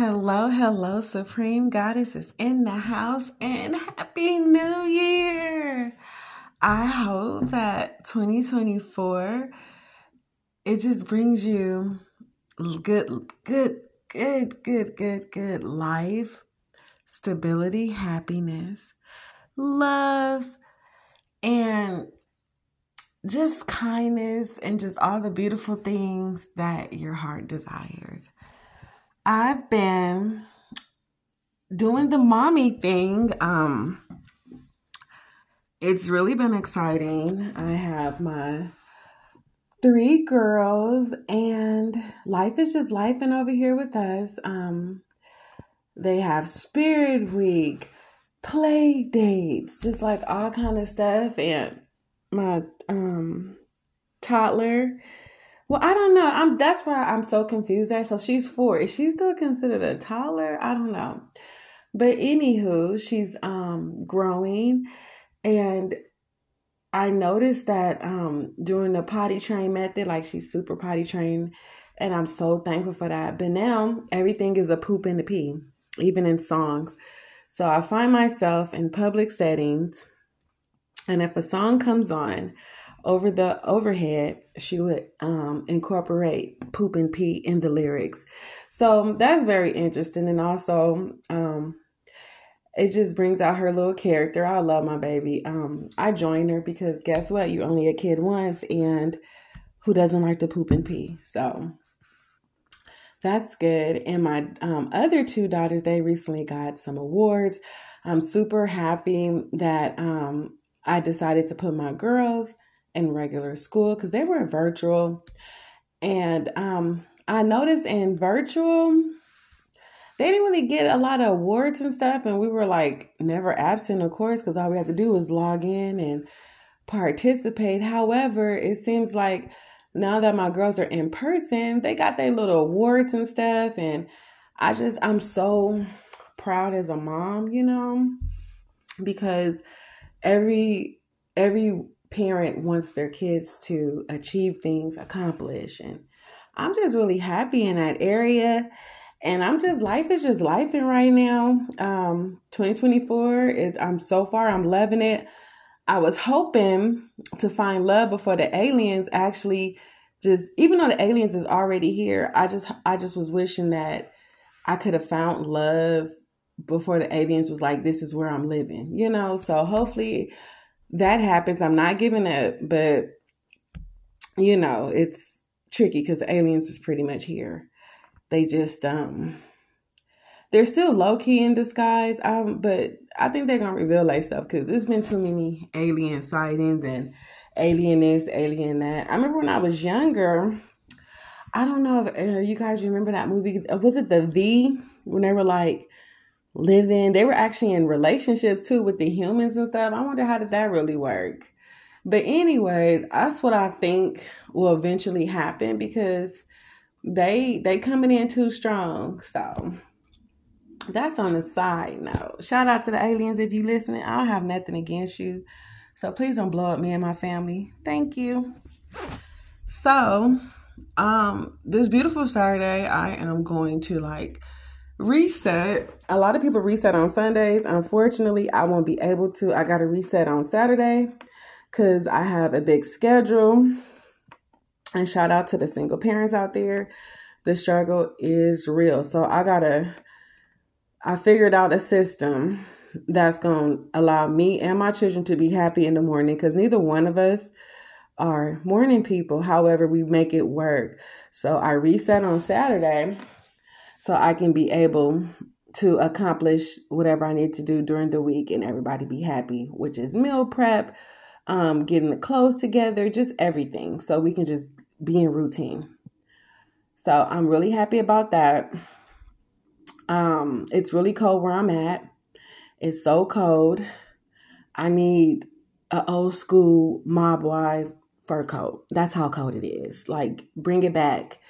Hello, hello, Supreme Goddess is in the house and Happy New Year! I hope that 2024 it just brings you good, good, good, good, good, good life, stability, happiness, love, and just kindness and just all the beautiful things that your heart desires. I've been doing the mommy thing. Um, it's really been exciting. I have my three girls, and life is just life and over here with us. Um, they have spirit week, play dates, just like all kind of stuff, and my um toddler well, I don't know. I'm that's why I'm so confused there. So she's four. Is she still considered a toddler? I don't know. But anywho, she's um growing and I noticed that um during the potty train method, like she's super potty trained, and I'm so thankful for that. But now everything is a poop and a pee, even in songs. So I find myself in public settings, and if a song comes on, over the overhead, she would um, incorporate poop and pee in the lyrics. So that's very interesting. And also, um, it just brings out her little character. I love my baby. Um, I joined her because guess what? You only a kid once, and who doesn't like to poop and pee? So that's good. And my um, other two daughters, they recently got some awards. I'm super happy that um, I decided to put my girls in regular school because they were virtual. And um, I noticed in virtual, they didn't really get a lot of awards and stuff. And we were like never absent, of course, because all we had to do was log in and participate. However, it seems like now that my girls are in person, they got their little awards and stuff. And I just, I'm so proud as a mom, you know, because every, every parent wants their kids to achieve things, accomplish. And I'm just really happy in that area. And I'm just life is just life in right now. Um, 2024, it, I'm so far, I'm loving it. I was hoping to find love before the aliens actually just even though the aliens is already here, I just I just was wishing that I could have found love before the aliens was like, this is where I'm living, you know. So hopefully that happens. I'm not giving up, but you know, it's tricky because aliens is pretty much here. They just um they're still low key in disguise. Um, but I think they're gonna reveal like stuff because there's been too many alien sightings and alien this, alien that. I remember when I was younger. I don't know if uh, you guys remember that movie. Was it the V when they were like living. They were actually in relationships too with the humans and stuff. I wonder how did that really work. But anyways, that's what I think will eventually happen because they they coming in too strong. So that's on the side note. Shout out to the aliens if you listening. I don't have nothing against you. So please don't blow up me and my family. Thank you. So, um, this beautiful Saturday, I am going to like Reset. A lot of people reset on Sundays. Unfortunately, I won't be able to. I got to reset on Saturday because I have a big schedule. And shout out to the single parents out there. The struggle is real. So I got to, I figured out a system that's going to allow me and my children to be happy in the morning because neither one of us are morning people. However, we make it work. So I reset on Saturday so I can be able to accomplish whatever I need to do during the week and everybody be happy, which is meal prep, um, getting the clothes together, just everything. So we can just be in routine. So I'm really happy about that. Um, it's really cold where I'm at. It's so cold. I need an old school mob wife fur coat. That's how cold it is. Like bring it back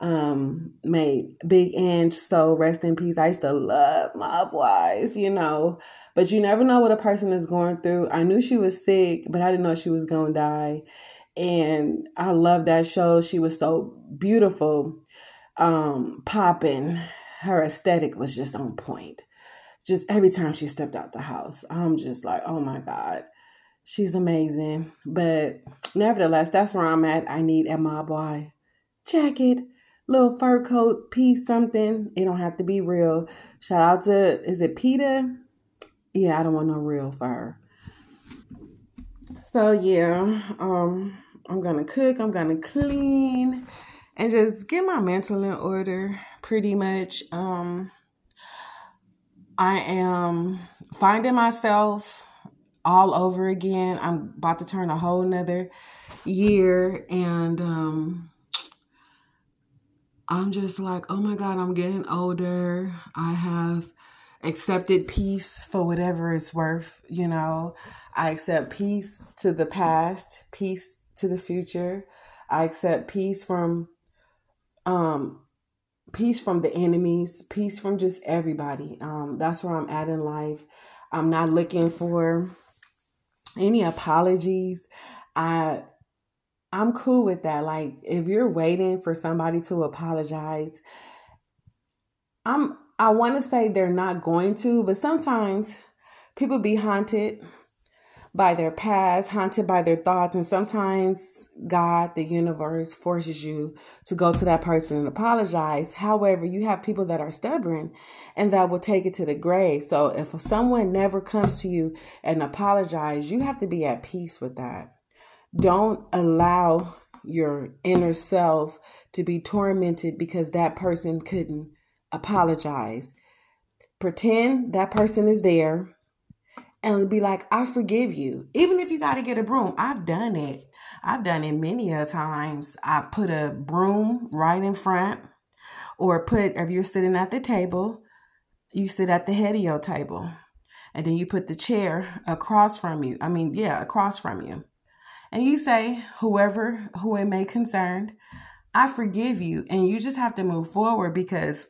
um made Big Ang so rest in peace. I used to love mob wives you know but you never know what a person is going through. I knew she was sick but i didn't know she was gonna die. And i love that show. She was so beautiful. Um popping. Her aesthetic was just on point. Just every time she stepped out the house, I'm just like, oh my God, she's amazing. But nevertheless, that's where I'm at. I need a mob boy jacket, little fur coat, piece, something. It don't have to be real. Shout out to, is it PETA? Yeah, I don't want no real fur. So yeah, um, I'm gonna cook, I'm gonna clean, and just get my mental in order pretty much. Um, I am finding myself all over again. I'm about to turn a whole nother year, and um, I'm just like, oh my God, I'm getting older. I have accepted peace for whatever it's worth. You know, I accept peace to the past, peace to the future. I accept peace from um peace from the enemies, peace from just everybody. Um that's where I'm at in life. I'm not looking for any apologies. I I'm cool with that. Like if you're waiting for somebody to apologize, I'm I want to say they're not going to, but sometimes people be haunted by their past, haunted by their thoughts, and sometimes God, the universe, forces you to go to that person and apologize. However, you have people that are stubborn and that will take it to the grave. So if someone never comes to you and apologize, you have to be at peace with that. Don't allow your inner self to be tormented because that person couldn't apologize. Pretend that person is there and be like, I forgive you. Even if you got to get a broom, I've done it. I've done it many a times. I've put a broom right in front, or put, if you're sitting at the table, you sit at the head of your table, and then you put the chair across from you. I mean, yeah, across from you. And you say, whoever who it may concern, I forgive you. And you just have to move forward because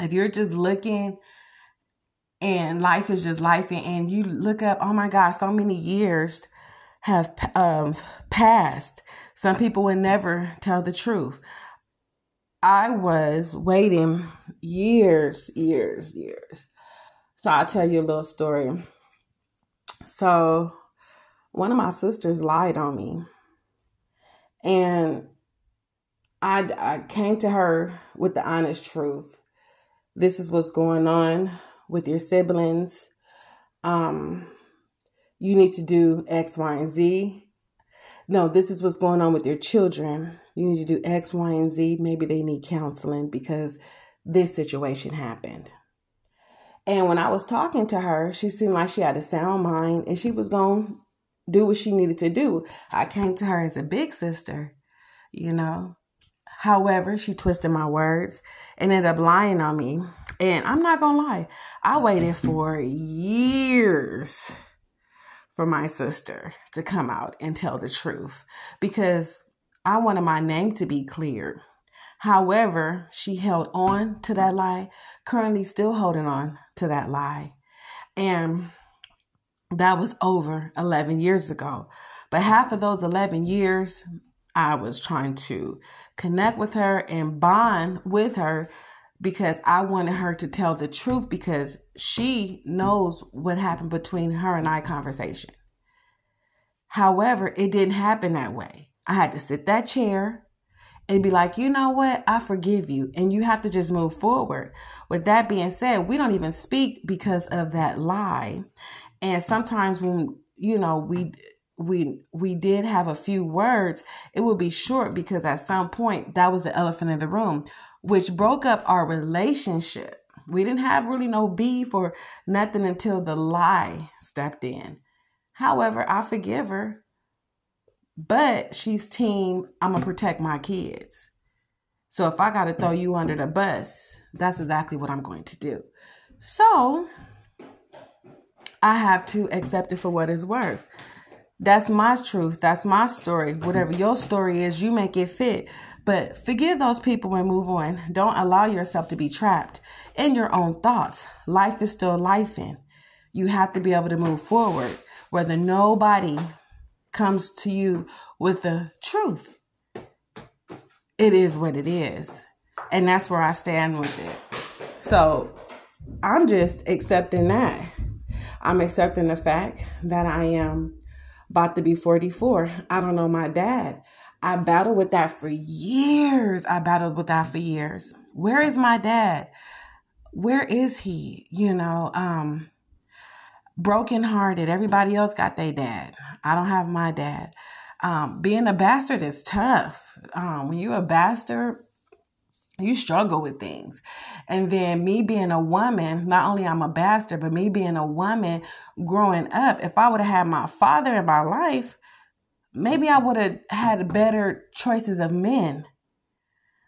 if you're just looking and life is just life and you look up oh my god so many years have um, passed. Some people would never tell the truth. I was waiting years years years. So i'll tell you a little story. So one of my sisters lied on me and i, I came to her with the honest truth this is what's going on with your siblings. Um, you need to do X, Y, and Z. No, this is what's going on with your children. You need to do X, Y, and Z. Maybe they need counseling because this situation happened. And when I was talking to her, she seemed like she had a sound mind and she was going do what she needed to do. I came to her as a big sister, you know. However, she twisted my words and ended up lying on me. And I'm not to lie, I waited for years for my sister to come out and tell the truth because I wanted my name to be cleared. However, she held on to that lie, currently still holding on to that lie. And that was over 11 years ago. But half of those 11 years, I was trying to connect with her and bond with her because I wanted her to tell the truth because she knows what happened between her and I conversation. However, it didn't happen that way. I had to sit that chair and be like, you know what? I forgive you. And you have to just move forward. With that being said, we don't even speak because of that lie. And sometimes when, you know, we we we did have a few words it would be short because at some point that was the elephant in the room which broke up our relationship. We didn't have really no beef or nothing until the lie stepped in. However i forgive her but she's team i'm gonna protect my kids. So if i gotta throw you under the bus that's exactly what i'm going to do. So i have to accept it for what it's worth that's my truth. That's my story. Whatever your story is, you make it fit. But forgive those people and move on. Don't allow yourself to be trapped in your own thoughts. Life is still life in. You have to be able to move forward, whether nobody comes to you with the truth. It is what it is. And that's where I stand with it. So I'm just accepting that. I'm accepting the fact that I am about to be 44. I don't know my dad. I battled with that for years. I battled with that for years. Where is my dad? Where is he? You know, um, brokenhearted. Everybody else got their dad. I don't have my dad. Um, being a bastard is tough. Um, when you're a bastard, you struggle with things. And then me being a woman, not only I'm a bastard, but me being a woman growing up, if I would have had my father in my life, maybe I would have had better choices of men.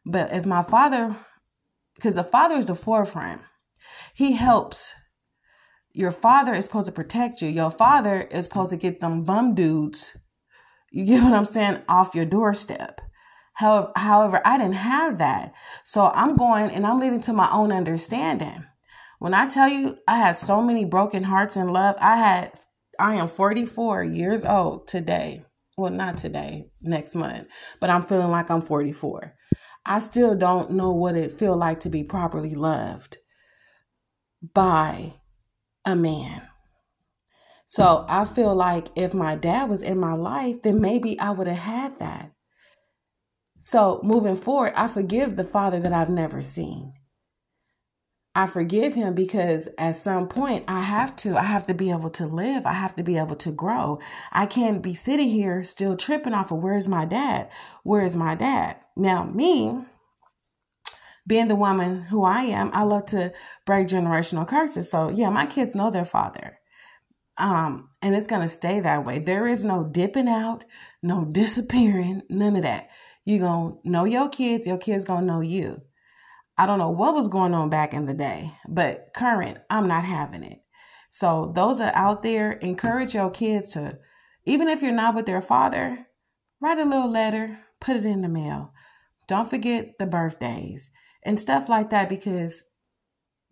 But if my father, because the father is the forefront, he helps. Your father is supposed to protect you. Your father is supposed to get them bum dudes, you get what I'm saying, off your doorstep. However, however, I didn't have that. So I'm going and I'm leading to my own understanding. When I tell you I have so many broken hearts in love, I had I am 44 years old today. Well, not today, next month, but I'm feeling like I'm 44. I still don't know what it feel like to be properly loved by a man. So I feel like if my dad was in my life, then maybe I would have had that. So moving forward, I forgive the father that I've never seen. I forgive him because at some point I have to. I have to be able to live. I have to be able to grow. I can't be sitting here still tripping off of where's my dad? Where's my dad? Now, me, being the woman who I am, I love to break generational curses. So, yeah, my kids know their father. Um, and it's going to stay that way. There is no dipping out, no disappearing, none of that. You gonna know your kids, your kids gonna know you. I don't know what was going on back in the day, but current, I'm not having it. So those are out there, encourage your kids to, even if you're not with their father, write a little letter, put it in the mail. Don't forget the birthdays and stuff like that because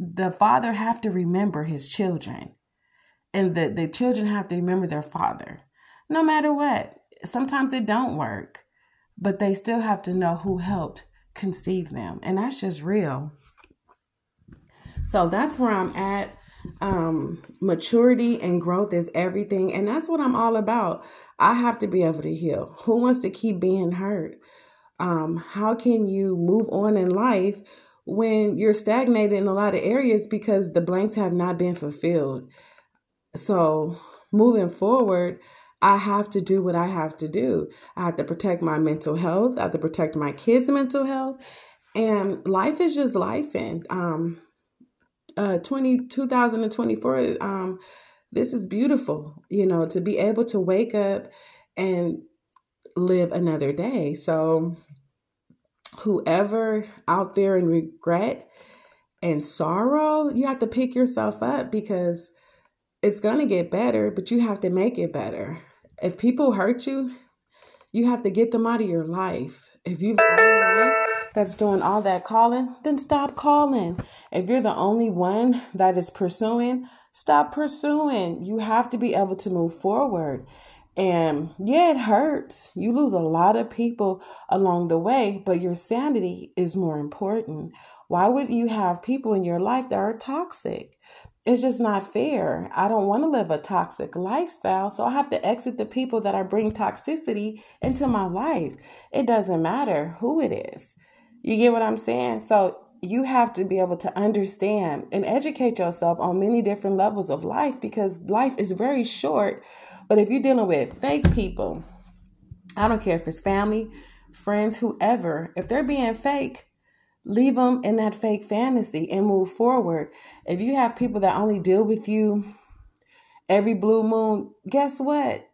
the father have to remember his children and the, the children have to remember their father no matter what sometimes it don't work but they still have to know who helped conceive them. And that's just real. So that's where I'm at. Um, maturity and growth is everything. And that's what I'm all about. I have to be able to heal. Who wants to keep being hurt? Um, how can you move on in life when you're stagnated in a lot of areas because the blanks have not been fulfilled? So, moving forward, I have to do what I have to do. I have to protect my mental health. I have to protect my kids' mental health. And life is just life. And um, uh, 20, 2024, um, this is beautiful, you know, to be able to wake up and live another day. So, whoever out there in regret and sorrow, you have to pick yourself up because it's going to get better, but you have to make it better. If people hurt you, you have to get them out of your life. If you're the only one that's doing all that calling, then stop calling. If you're the only one that is pursuing, stop pursuing. You have to be able to move forward. And yeah, it hurts. You lose a lot of people along the way, but your sanity is more important. Why would you have people in your life that are toxic? It's just not fair. I don't want to live a toxic lifestyle, so I have to exit the people that I bring toxicity into my life. It doesn't matter who it is. You get what I'm saying? So you have to be able to understand and educate yourself on many different levels of life because life is very short. But if you're dealing with fake people, I don't care if it's family, friends, whoever, if they're being fake, leave them in that fake fantasy and move forward. If you have people that only deal with you every blue moon, guess what?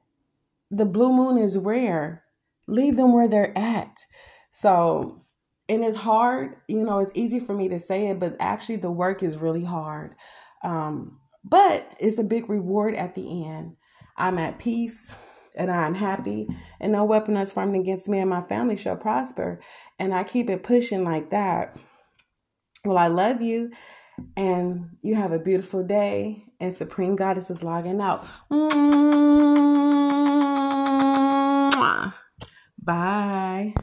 The blue moon is rare. Leave them where they're at. So and it's hard you know it's easy for me to say it but actually the work is really hard um, but it's a big reward at the end i'm at peace and i'm happy and no weapon that's formed against me and my family shall prosper. And i keep it pushing like that. Well i love you and you have a beautiful day and supreme goddess is logging out. Bye